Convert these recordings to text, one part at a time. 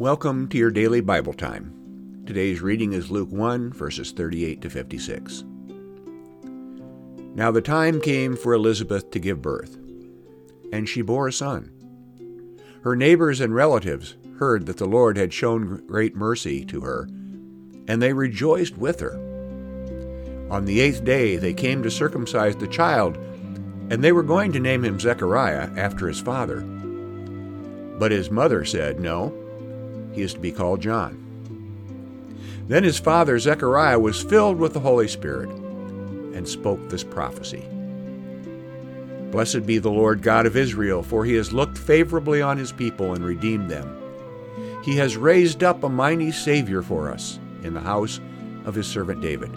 Welcome to your daily Bible time. Today's reading is Luke 1, verses 38 to 56. Now the time came for Elizabeth to give birth, and she bore a son. Her neighbors and relatives heard that the Lord had shown great mercy to her, and they rejoiced with her. On the eighth day they came to circumcise the child, and they were going to name him Zechariah after his father. But his mother said, No, he is to be called John. Then his father Zechariah was filled with the Holy Spirit and spoke this prophecy Blessed be the Lord God of Israel, for he has looked favorably on his people and redeemed them. He has raised up a mighty Savior for us in the house of his servant David.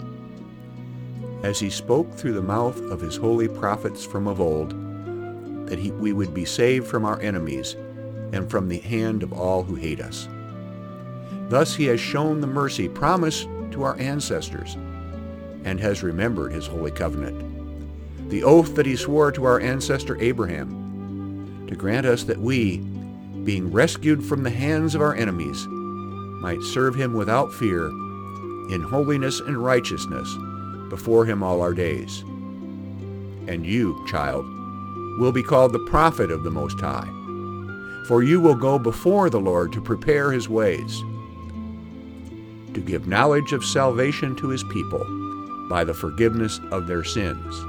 As he spoke through the mouth of his holy prophets from of old, that he, we would be saved from our enemies and from the hand of all who hate us. Thus he has shown the mercy promised to our ancestors and has remembered his holy covenant, the oath that he swore to our ancestor Abraham, to grant us that we, being rescued from the hands of our enemies, might serve him without fear, in holiness and righteousness, before him all our days. And you, child, will be called the prophet of the Most High, for you will go before the Lord to prepare his ways, to give knowledge of salvation to his people by the forgiveness of their sins.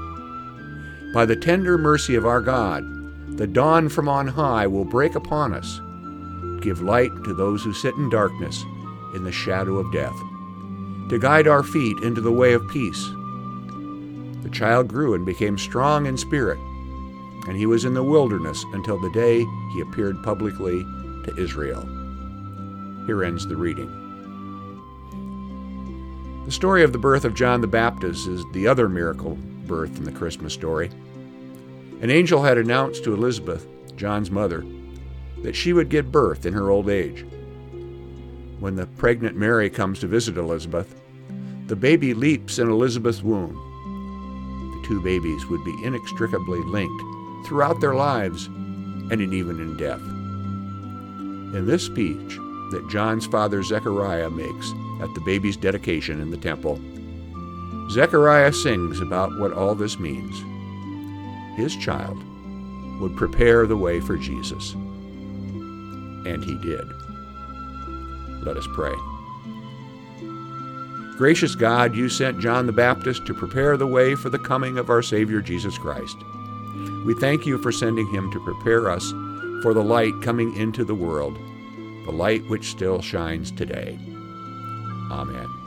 By the tender mercy of our God, the dawn from on high will break upon us, give light to those who sit in darkness in the shadow of death, to guide our feet into the way of peace. The child grew and became strong in spirit, and he was in the wilderness until the day he appeared publicly to Israel. Here ends the reading. The story of the birth of John the Baptist is the other miracle birth in the Christmas story. An angel had announced to Elizabeth, John's mother, that she would give birth in her old age. When the pregnant Mary comes to visit Elizabeth, the baby leaps in Elizabeth's womb. The two babies would be inextricably linked throughout their lives and even in death. In this speech that John's father Zechariah makes at the baby's dedication in the temple, Zechariah sings about what all this means. His child would prepare the way for Jesus. And he did. Let us pray. Gracious God, you sent John the Baptist to prepare the way for the coming of our Savior Jesus Christ. We thank you for sending him to prepare us for the light coming into the world, the light which still shines today. Amen.